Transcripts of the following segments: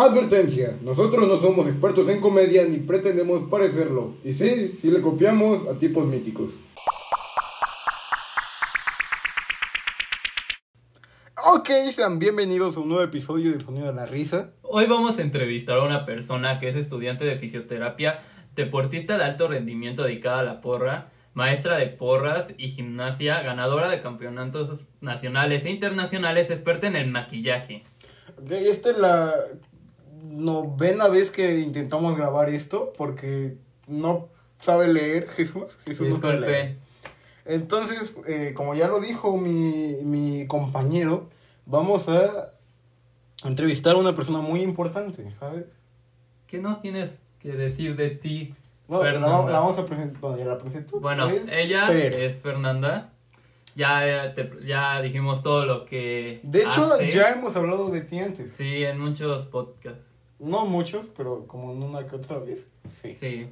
Advertencia, nosotros no somos expertos en comedia ni pretendemos parecerlo. Y sí, sí le copiamos a tipos míticos. Ok, sean bienvenidos a un nuevo episodio de Sonido de la Risa. Hoy vamos a entrevistar a una persona que es estudiante de fisioterapia, deportista de alto rendimiento dedicada a la porra, maestra de porras y gimnasia, ganadora de campeonatos nacionales e internacionales, experta en el maquillaje. Ok, esta es la novena vez que intentamos grabar esto porque no sabe leer Jesús. Jesús no sabe leer. Entonces, eh, como ya lo dijo mi, mi compañero, vamos a entrevistar a una persona muy importante, ¿sabes? ¿Qué nos tienes que decir de ti? No, la, vamos a presentar. Bueno, ya la presento. Bueno, Es ella Fer. es Fernanda. Ya, eh, te- ya dijimos todo lo que. De hecho, hace. ya hemos hablado de ti antes. Sí, en muchos podcasts. No muchos, pero como en una que otra vez. Sí. Sí.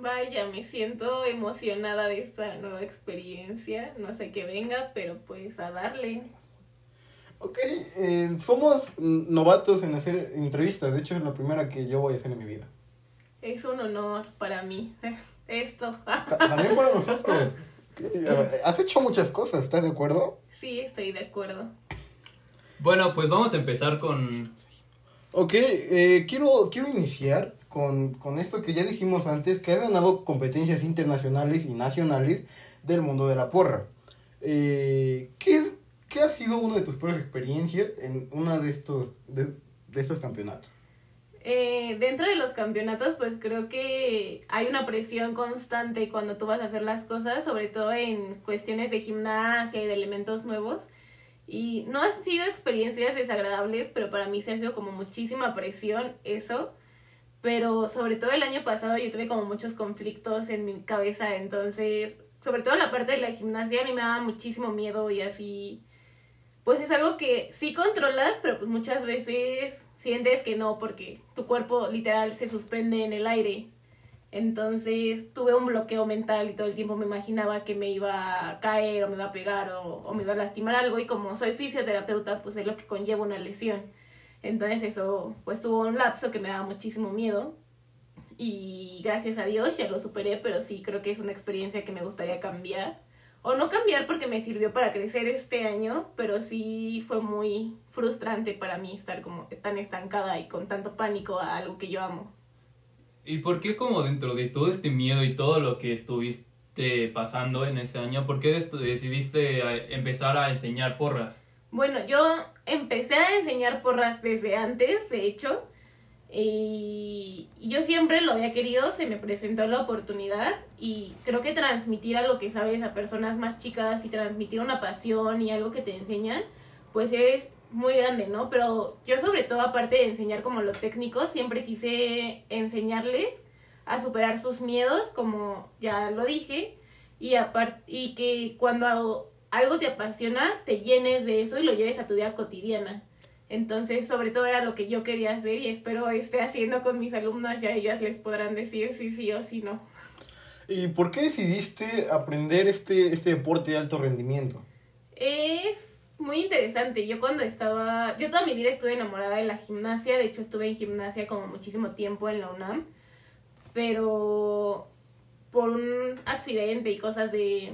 Vaya, me siento emocionada de esta nueva experiencia. No sé qué venga, pero pues a darle. Ok, eh, somos novatos en hacer entrevistas. De hecho, es la primera que yo voy a hacer en mi vida. Es un honor para mí. Esto. Ta- También para nosotros. Eh, Has hecho muchas cosas, ¿estás de acuerdo? Sí, estoy de acuerdo. Bueno, pues vamos a empezar con. Ok, eh, quiero, quiero iniciar con, con esto que ya dijimos antes, que has ganado competencias internacionales y nacionales del mundo de la porra. Eh, ¿qué, ¿Qué ha sido una de tus peores experiencias en una de estos, de, de estos campeonatos? Eh, dentro de los campeonatos, pues creo que hay una presión constante cuando tú vas a hacer las cosas, sobre todo en cuestiones de gimnasia y de elementos nuevos. Y no han sido experiencias desagradables, pero para mí se ha sido como muchísima presión eso. Pero sobre todo el año pasado yo tuve como muchos conflictos en mi cabeza, entonces, sobre todo la parte de la gimnasia a mí me daba muchísimo miedo y así, pues es algo que sí controlas, pero pues muchas veces sientes que no, porque tu cuerpo literal se suspende en el aire. Entonces tuve un bloqueo mental y todo el tiempo me imaginaba que me iba a caer o me iba a pegar o, o me iba a lastimar algo y como soy fisioterapeuta pues es lo que conlleva una lesión. Entonces eso pues tuvo un lapso que me daba muchísimo miedo y gracias a Dios ya lo superé, pero sí creo que es una experiencia que me gustaría cambiar. O no cambiar porque me sirvió para crecer este año, pero sí fue muy frustrante para mí estar como tan estancada y con tanto pánico a algo que yo amo. ¿Y por qué como dentro de todo este miedo y todo lo que estuviste pasando en ese año, por qué decidiste a- empezar a enseñar porras? Bueno, yo empecé a enseñar porras desde antes, de hecho, y yo siempre lo había querido, se me presentó la oportunidad y creo que transmitir algo que sabes a personas más chicas y transmitir una pasión y algo que te enseñan, pues es muy grande, ¿no? Pero yo sobre todo, aparte de enseñar como lo técnico, siempre quise enseñarles a superar sus miedos, como ya lo dije, y, y que cuando algo, algo te apasiona, te llenes de eso y lo lleves a tu vida cotidiana. Entonces, sobre todo era lo que yo quería hacer y espero esté haciendo con mis alumnos, ya ellas les podrán decir si sí o si no. ¿Y por qué decidiste aprender este, este deporte de alto rendimiento? Es muy interesante. Yo cuando estaba, yo toda mi vida estuve enamorada de la gimnasia, de hecho estuve en gimnasia como muchísimo tiempo en la UNAM, pero por un accidente y cosas de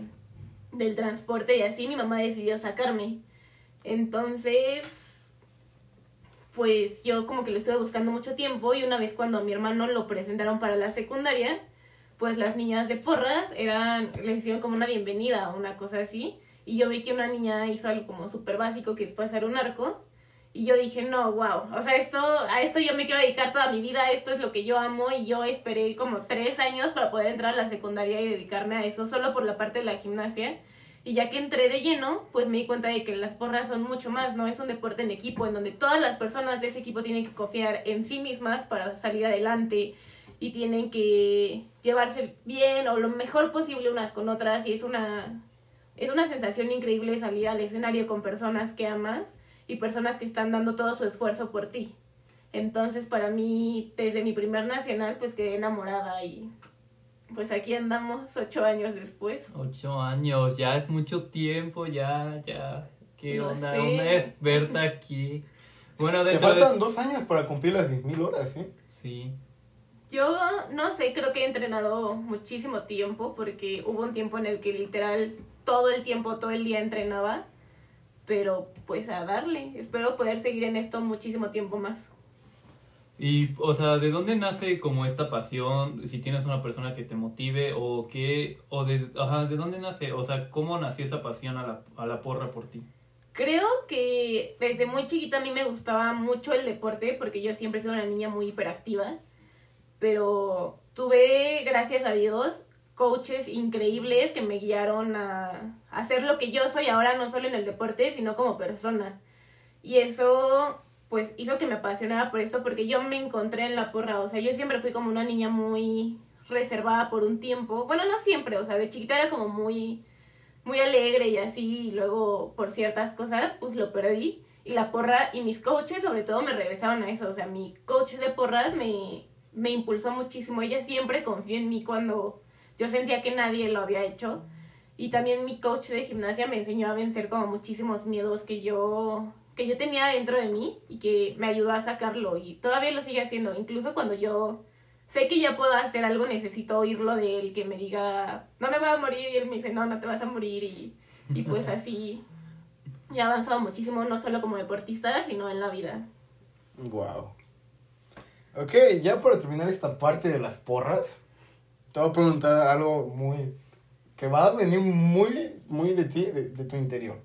del transporte y así mi mamá decidió sacarme. Entonces, pues yo como que lo estuve buscando mucho tiempo y una vez cuando a mi hermano lo presentaron para la secundaria, pues las niñas de porras eran, les hicieron como una bienvenida o una cosa así. Y yo vi que una niña hizo algo como súper básico que es pasar un arco. Y yo dije, no, wow, o sea, esto, a esto yo me quiero dedicar toda mi vida, esto es lo que yo amo y yo esperé como tres años para poder entrar a la secundaria y dedicarme a eso, solo por la parte de la gimnasia. Y ya que entré de lleno, pues me di cuenta de que las porras son mucho más, ¿no? Es un deporte en equipo, en donde todas las personas de ese equipo tienen que confiar en sí mismas para salir adelante y tienen que llevarse bien o lo mejor posible unas con otras y es una es una sensación increíble salir al escenario con personas que amas y personas que están dando todo su esfuerzo por ti. Entonces, para mí, desde mi primer nacional, pues quedé enamorada y pues aquí andamos ocho años después. Ocho años, ya es mucho tiempo, ya, ya. ¿Qué Lo onda? sé. Una experta aquí. Bueno, Te faltan de... dos años para cumplir las 10.000 horas, ¿eh? Sí. Yo no sé, creo que he entrenado muchísimo tiempo porque hubo un tiempo en el que literal todo el tiempo, todo el día entrenaba, pero pues a darle. Espero poder seguir en esto muchísimo tiempo más. Y, o sea, ¿de dónde nace como esta pasión? Si tienes una persona que te motive o qué, o de, ajá, ¿de dónde nace? O sea, ¿cómo nació esa pasión a la, a la porra por ti? Creo que desde muy chiquita a mí me gustaba mucho el deporte porque yo siempre he sido una niña muy hiperactiva, pero tuve, gracias a Dios, coaches increíbles que me guiaron a hacer lo que yo soy ahora, no solo en el deporte, sino como persona. Y eso pues hizo que me apasionara por esto porque yo me encontré en la porra, o sea, yo siempre fui como una niña muy reservada por un tiempo, bueno, no siempre, o sea, de chiquita era como muy muy alegre y así, y luego por ciertas cosas, pues lo perdí. Y la porra y mis coaches sobre todo me regresaron a eso, o sea, mi coach de porras me, me impulsó muchísimo, ella siempre confió en mí cuando yo sentía que nadie lo había hecho. Y también mi coach de gimnasia me enseñó a vencer como muchísimos miedos que yo que yo tenía dentro de mí y que me ayudó a sacarlo y todavía lo sigue haciendo, incluso cuando yo sé que ya puedo hacer algo, necesito oírlo de él, que me diga, no me voy a morir, y él me dice, no, no te vas a morir, y, y pues así he avanzado muchísimo, no solo como deportista, sino en la vida. Wow. Ok, ya para terminar esta parte de las porras, te voy a preguntar algo muy... que va a venir muy, muy de ti, de, de tu interior.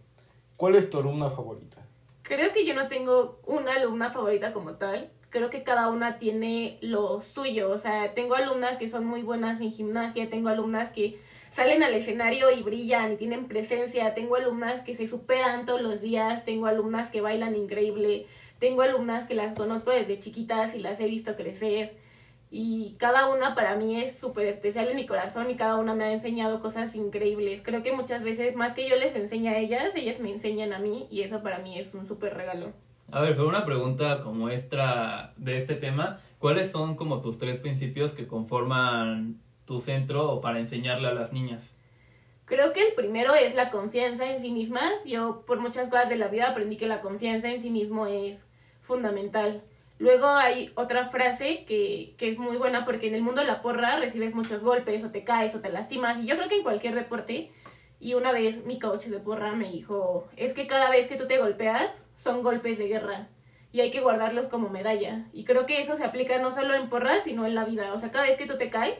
¿Cuál es tu alumna favorita? Creo que yo no tengo una alumna favorita como tal. Creo que cada una tiene lo suyo. O sea, tengo alumnas que son muy buenas en gimnasia, tengo alumnas que salen al escenario y brillan y tienen presencia, tengo alumnas que se superan todos los días, tengo alumnas que bailan increíble, tengo alumnas que las conozco desde chiquitas y las he visto crecer. Y cada una para mí es súper especial en mi corazón y cada una me ha enseñado cosas increíbles. Creo que muchas veces, más que yo les enseñe a ellas, ellas me enseñan a mí y eso para mí es un súper regalo. A ver, fue una pregunta como extra de este tema. ¿Cuáles son como tus tres principios que conforman tu centro o para enseñarle a las niñas? Creo que el primero es la confianza en sí mismas. Yo por muchas cosas de la vida aprendí que la confianza en sí mismo es fundamental. Luego hay otra frase que, que, es muy buena porque en el mundo de la porra recibes muchos golpes o te caes o te lastimas. Y yo creo que en cualquier deporte y una vez mi coach de porra me dijo es que cada vez que tú te golpeas son golpes de guerra y hay que guardarlos como medalla y creo que eso se aplica no solo en porra sino en la vida. O sea cada vez que tú te caes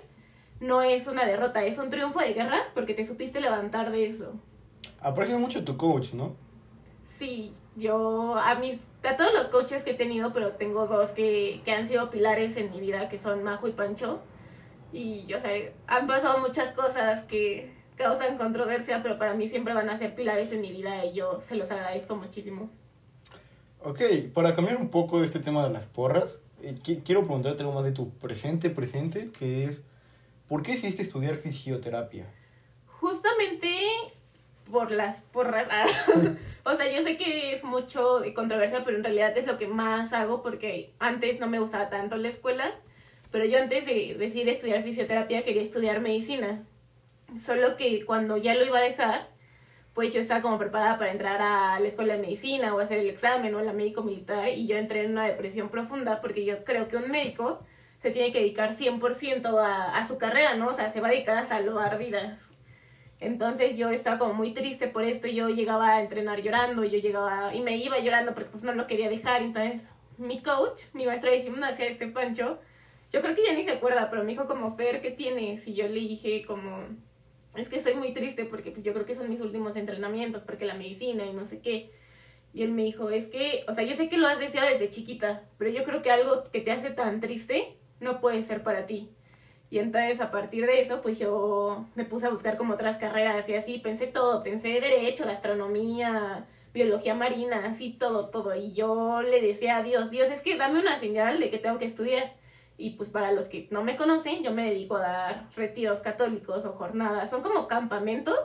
no es una derrota es un triunfo de guerra porque te supiste levantar de eso. Aprecio mucho tu coach, ¿no? Sí, yo a mis a todos los coaches que he tenido, pero tengo dos que, que han sido pilares en mi vida, que son Majo y Pancho. Y yo sé, han pasado muchas cosas que causan controversia, pero para mí siempre van a ser pilares en mi vida y yo se los agradezco muchísimo. Ok, para cambiar un poco de este tema de las porras, eh, qui- quiero preguntarte algo más de tu presente presente, que es, ¿por qué decidiste estudiar fisioterapia? Justamente por las porras. o sea, yo sé que es mucho controversia, pero en realidad es lo que más hago porque antes no me gustaba tanto la escuela, pero yo antes de decidir estudiar fisioterapia quería estudiar medicina. Solo que cuando ya lo iba a dejar, pues yo estaba como preparada para entrar a la escuela de medicina o hacer el examen o la médico militar y yo entré en una depresión profunda porque yo creo que un médico se tiene que dedicar 100% a, a su carrera, ¿no? O sea, se va a dedicar a salvar vidas. Entonces yo estaba como muy triste por esto, yo llegaba a entrenar llorando, yo llegaba y me iba llorando porque pues no lo quería dejar, entonces mi coach, mi maestra de gimnasia, este Pancho, yo creo que ya ni se acuerda, pero me dijo como, Fer, ¿qué tienes? Y yo le dije como, es que soy muy triste porque pues yo creo que son mis últimos entrenamientos, porque la medicina y no sé qué. Y él me dijo, es que, o sea, yo sé que lo has deseado desde chiquita, pero yo creo que algo que te hace tan triste no puede ser para ti. Y entonces a partir de eso, pues yo me puse a buscar como otras carreras y así, pensé todo, pensé derecho, gastronomía, biología marina, así todo, todo. Y yo le decía a Dios, Dios, es que dame una señal de que tengo que estudiar. Y pues para los que no me conocen, yo me dedico a dar retiros católicos o jornadas, son como campamentos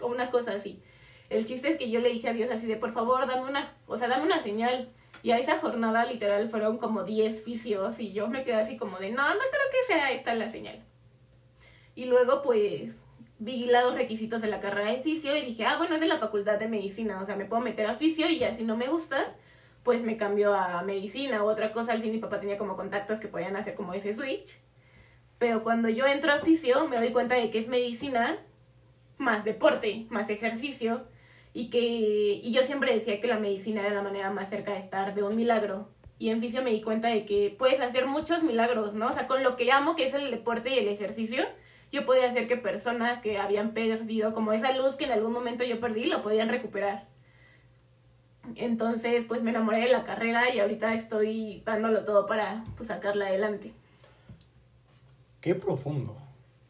o una cosa así. El chiste es que yo le dije a Dios así de, por favor, dame una, o sea, dame una señal. Y a esa jornada literal fueron como 10 fisios y yo me quedé así como de, no, no creo que sea esta la señal. Y luego pues vi los requisitos de la carrera de fisio y dije, ah, bueno, es de la facultad de medicina, o sea, me puedo meter a fisio y ya si no me gusta, pues me cambió a medicina u otra cosa. Al fin mi papá tenía como contactos que podían hacer como ese switch. Pero cuando yo entro a fisio me doy cuenta de que es medicina más deporte, más ejercicio y que y yo siempre decía que la medicina era la manera más cerca de estar de un milagro. Y en fisio me di cuenta de que puedes hacer muchos milagros, ¿no? O sea, con lo que amo, que es el deporte y el ejercicio, yo podía hacer que personas que habían perdido como esa luz que en algún momento yo perdí, lo podían recuperar. Entonces, pues me enamoré de la carrera y ahorita estoy dándolo todo para pues, sacarla adelante. Qué profundo.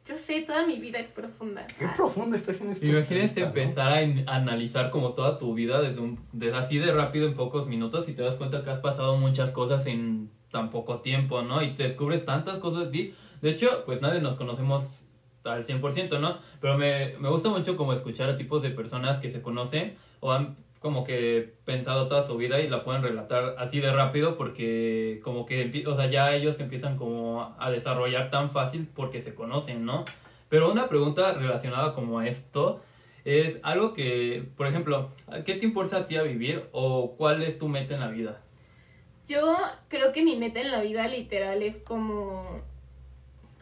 Yo sé, toda mi vida es profunda. Qué profunda está haciendo esta Imagínate empezar a analizar como toda tu vida desde, un, desde así de rápido en pocos minutos y te das cuenta que has pasado muchas cosas en tan poco tiempo, ¿no? Y te descubres tantas cosas de ti. De hecho, pues nadie nos conocemos al 100%, ¿no? Pero me, me gusta mucho como escuchar a tipos de personas que se conocen o han como que pensado toda su vida y la pueden relatar así de rápido porque como que o ya ellos empiezan como a desarrollar tan fácil porque se conocen, ¿no? Pero una pregunta relacionada como a esto es algo que, por ejemplo, ¿qué te impulsa a ti a vivir o cuál es tu meta en la vida? Yo creo que mi meta en la vida literal es como,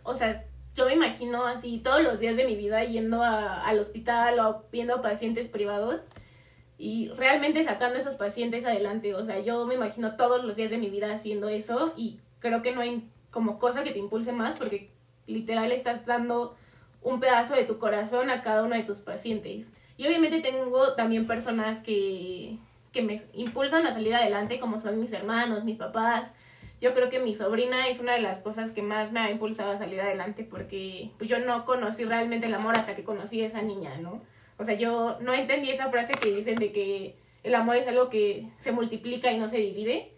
o sea, yo me imagino así todos los días de mi vida yendo a- al hospital o viendo pacientes privados y realmente sacando esos pacientes adelante. O sea, yo me imagino todos los días de mi vida haciendo eso y creo que no hay como cosa que te impulse más porque literal estás dando un pedazo de tu corazón a cada uno de tus pacientes. Y obviamente tengo también personas que, que me impulsan a salir adelante, como son mis hermanos, mis papás. Yo creo que mi sobrina es una de las cosas que más me ha impulsado a salir adelante porque pues, yo no conocí realmente el amor hasta que conocí a esa niña, ¿no? O sea, yo no entendí esa frase que dicen de que el amor es algo que se multiplica y no se divide.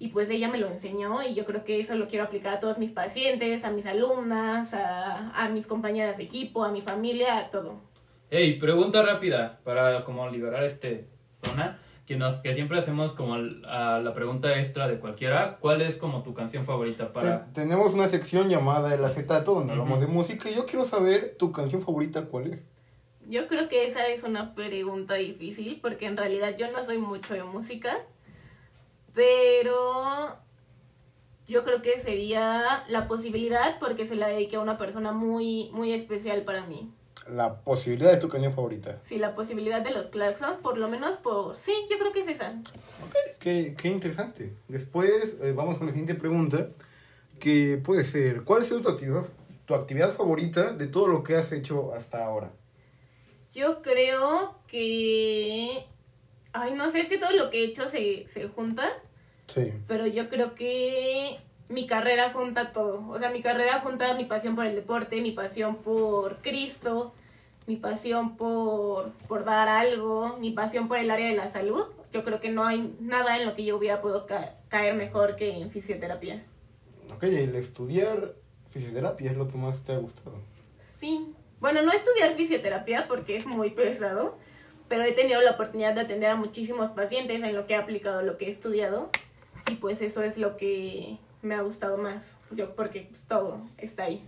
Y pues ella me lo enseñó y yo creo que eso lo quiero aplicar a todos mis pacientes, a mis alumnas, a, a mis compañeras de equipo, a mi familia, a todo. Hey, pregunta rápida para como liberar este zona que nos que siempre hacemos como a la pregunta extra de cualquiera. ¿Cuál es como tu canción favorita para? Te- tenemos una sección llamada El Acetato donde hablamos Ujú. de música y yo quiero saber tu canción favorita cuál es. Yo creo que esa es una pregunta difícil porque en realidad yo no soy mucho de música, pero yo creo que sería la posibilidad porque se la dediqué a una persona muy muy especial para mí. La posibilidad es tu canción favorita. Sí, la posibilidad de los Clarkson, por lo menos por... Sí, yo creo que es esa. Qué, qué interesante. Después eh, vamos con la siguiente pregunta, que puede ser, ¿cuál ha sido tu actividad, tu actividad favorita de todo lo que has hecho hasta ahora? Yo creo que... Ay, no sé, es que todo lo que he hecho se, se junta. Sí. pero yo creo que mi carrera junta todo. O sea, mi carrera junta mi pasión por el deporte, mi pasión por Cristo, mi pasión por, por dar algo, mi pasión por el área de la salud. Yo creo que no hay nada en lo que yo hubiera podido ca- caer mejor que en fisioterapia. Ok, el estudiar fisioterapia es lo que más te ha gustado. Sí. Bueno, no estudiar fisioterapia porque es muy pesado, pero he tenido la oportunidad de atender a muchísimos pacientes en lo que he aplicado lo que he estudiado y pues eso es lo que me ha gustado más, yo porque pues, todo está ahí.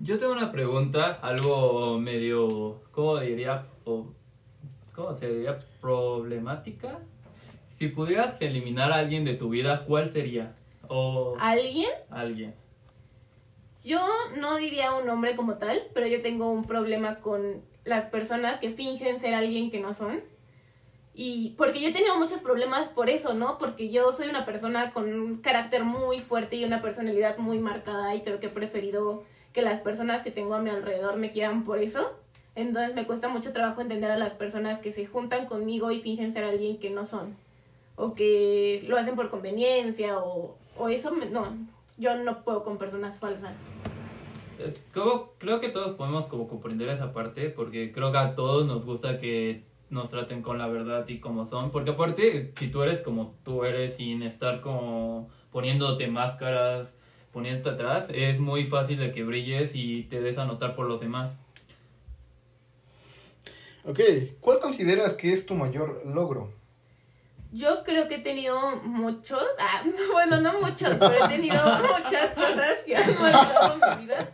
Yo tengo una pregunta, algo medio, ¿cómo diría? O- ¿Cómo se diría? Problemática. Si pudieras eliminar a alguien de tu vida, ¿cuál sería? O ¿Alguien? alguien. Yo no diría un nombre como tal, pero yo tengo un problema con las personas que fingen ser alguien que no son. Y porque yo he tenido muchos problemas por eso, ¿no? Porque yo soy una persona con un carácter muy fuerte y una personalidad muy marcada y creo que he preferido que las personas que tengo a mi alrededor me quieran por eso. Entonces me cuesta mucho trabajo entender a las personas que se juntan conmigo y fingen ser alguien que no son. O que lo hacen por conveniencia o, o eso, no, yo no puedo con personas falsas. Como, creo que todos podemos como comprender esa parte porque creo que a todos nos gusta que nos traten con la verdad y como son. Porque aparte, si tú eres como tú eres sin estar como poniéndote máscaras, poniéndote atrás, es muy fácil de que brilles y te des a notar por los demás. Ok, ¿cuál consideras que es tu mayor logro? Yo creo que he tenido muchos, ah, bueno, no muchos, pero he tenido muchas cosas que han marcado mi vida.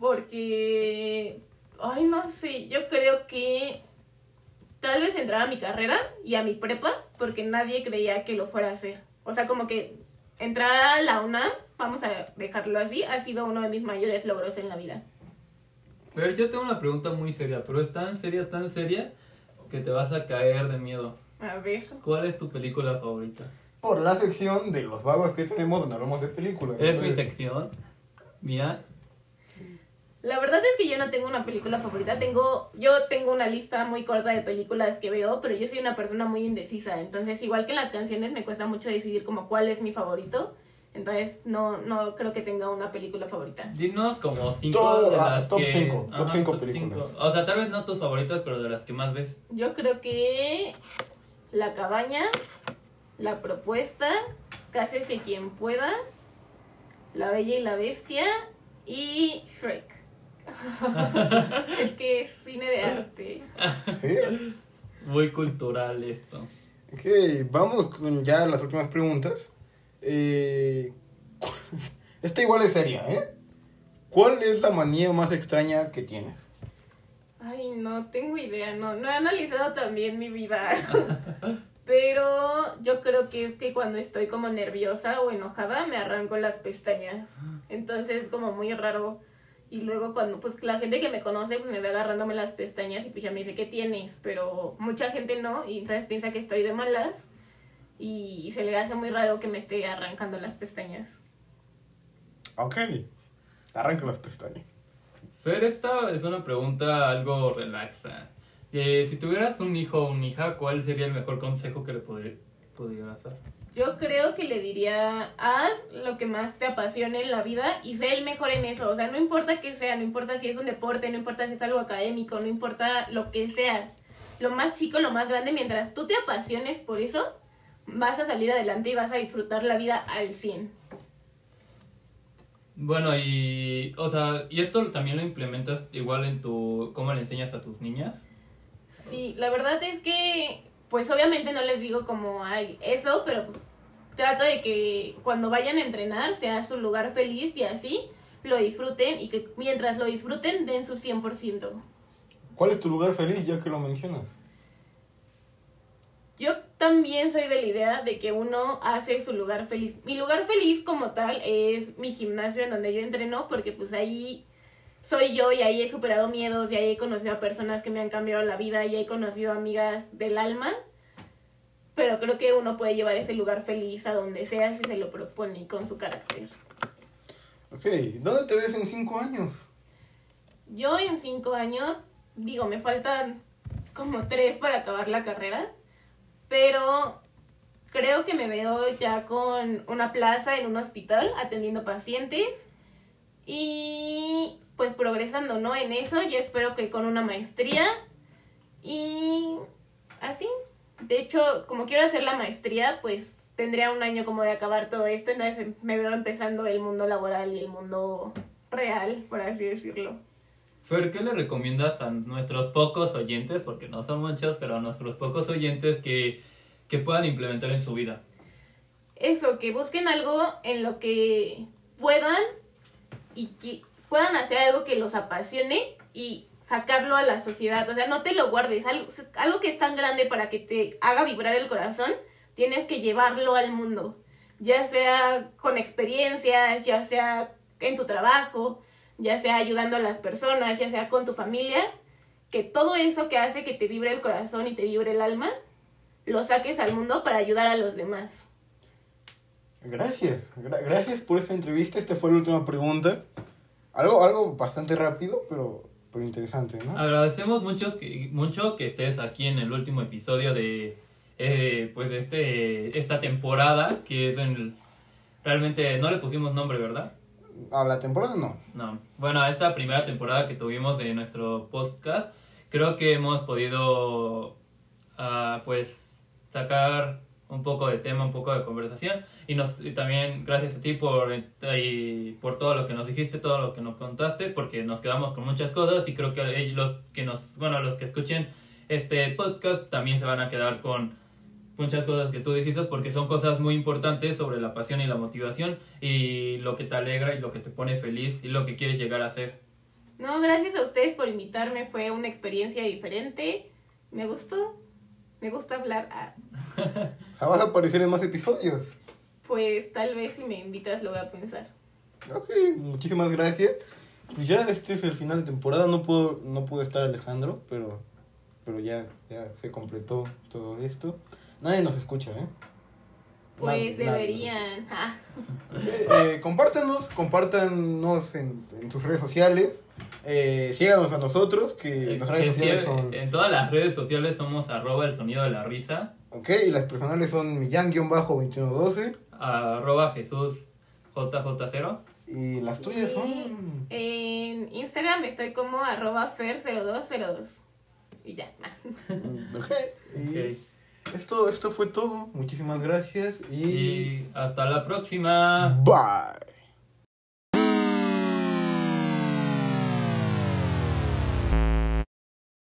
Porque, ay, no sé, yo creo que tal vez entrar a mi carrera y a mi prepa, porque nadie creía que lo fuera a hacer. O sea, como que entrar a la UNAM, vamos a dejarlo así, ha sido uno de mis mayores logros en la vida. Fer, yo tengo una pregunta muy seria, pero es tan seria, tan seria, que te vas a caer de miedo. A ver. ¿Cuál es tu película favorita? Por la sección de los vagos que tenemos donde hablamos de películas. Es mi sección. Mía. La verdad es que yo no tengo una película favorita, tengo yo tengo una lista muy corta de películas que veo, pero yo soy una persona muy indecisa, entonces igual que en las canciones me cuesta mucho decidir como cuál es mi favorito, entonces no no creo que tenga una película favorita. Dinos como cinco Top- de ah, las top que... cinco, top cinco top películas. cinco. O sea, tal vez no tus favoritas, pero de las que más ves. Yo creo que La cabaña, La propuesta, Cásese quien pueda, La bella y la bestia y Shrek. es que es cine de arte. Sí. Muy cultural esto. Ok, vamos con ya las últimas preguntas. Eh, esta igual es seria, ¿eh? ¿Cuál es la manía más extraña que tienes? Ay, no tengo idea, no, no he analizado también mi vida. Pero yo creo que es que cuando estoy como nerviosa o enojada me arranco las pestañas. Entonces es como muy raro. Y luego cuando pues la gente que me conoce pues me ve agarrándome las pestañas y pues ya me dice, ¿qué tienes? Pero mucha gente no y entonces piensa que estoy de malas y se le hace muy raro que me esté arrancando las pestañas. Ok, arranca las pestañas. Fer, esta es una pregunta algo relaxa. Eh, si tuvieras un hijo o una hija, ¿cuál sería el mejor consejo que le pudieras dar? Yo creo que le diría, haz lo que más te apasione en la vida y sé el mejor en eso. O sea, no importa qué sea, no importa si es un deporte, no importa si es algo académico, no importa lo que sea. Lo más chico, lo más grande, mientras tú te apasiones por eso, vas a salir adelante y vas a disfrutar la vida al 100. Bueno, y, o sea, ¿y esto también lo implementas igual en tu, cómo le enseñas a tus niñas? Sí, la verdad es que, pues obviamente no les digo como, ay, eso, pero pues trato de que cuando vayan a entrenar sea su lugar feliz y así lo disfruten y que mientras lo disfruten den su 100%. ¿Cuál es tu lugar feliz ya que lo mencionas? Yo también soy de la idea de que uno hace su lugar feliz. Mi lugar feliz como tal es mi gimnasio en donde yo entreno porque pues ahí soy yo y ahí he superado miedos y ahí he conocido a personas que me han cambiado la vida y he conocido amigas del alma. Pero creo que uno puede llevar ese lugar feliz a donde sea si se lo propone y con su carácter. Ok, ¿dónde te ves en cinco años? Yo en cinco años, digo, me faltan como tres para acabar la carrera, pero creo que me veo ya con una plaza en un hospital atendiendo pacientes y pues progresando, ¿no? En eso yo espero que con una maestría y así. De hecho, como quiero hacer la maestría, pues tendría un año como de acabar todo esto, entonces me veo empezando el mundo laboral y el mundo real, por así decirlo. Fer, ¿qué le recomiendas a nuestros pocos oyentes, porque no son muchos, pero a nuestros pocos oyentes que, que puedan implementar en su vida? Eso, que busquen algo en lo que puedan y que puedan hacer algo que los apasione y sacarlo a la sociedad. O sea, no te lo guardes. Algo, algo que es tan grande para que te haga vibrar el corazón, tienes que llevarlo al mundo. Ya sea con experiencias, ya sea en tu trabajo, ya sea ayudando a las personas, ya sea con tu familia. Que todo eso que hace que te vibre el corazón y te vibre el alma, lo saques al mundo para ayudar a los demás. Gracias, gra- gracias por esta entrevista. Esta fue la última pregunta. Algo, algo bastante rápido, pero, pero interesante, ¿no? Agradecemos mucho que, mucho que estés aquí en el último episodio de eh, pues de este esta temporada que es en realmente no le pusimos nombre, ¿verdad? A la temporada no. No. Bueno, esta primera temporada que tuvimos de nuestro podcast, creo que hemos podido ah, pues sacar un poco de tema, un poco de conversación y nos y también gracias a ti por y por todo lo que nos dijiste, todo lo que nos contaste, porque nos quedamos con muchas cosas y creo que los que nos, bueno, los que escuchen este podcast también se van a quedar con muchas cosas que tú dijiste porque son cosas muy importantes sobre la pasión y la motivación y lo que te alegra y lo que te pone feliz y lo que quieres llegar a ser. No, gracias a ustedes por invitarme, fue una experiencia diferente Me gustó. Me gusta hablar. Ah, O sea, vas a aparecer en más episodios. pues tal vez si me invitas lo voy a pensar. Ok, muchísimas gracias. Pues ya este es el final de temporada. No pudo, no pudo estar Alejandro, pero, pero ya, ya se completó todo esto. Nadie nos escucha, ¿eh? Pues deberían. Ah, Eh, eh, compártanos, compártanos en, en sus redes sociales. Eh, síganos a nosotros, que Eh, las redes sociales son. En todas las redes sociales somos arroba el sonido de la risa, Ok, y las personales son millán-2112. arroba Jesús JJ0. Y las tuyas y son. En Instagram estoy como arroba fer0202. Y ya. Ok. Y Ok. Esto, esto fue todo. Muchísimas gracias. Y. Y hasta la próxima. Bye.